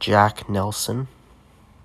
Jack Nelson.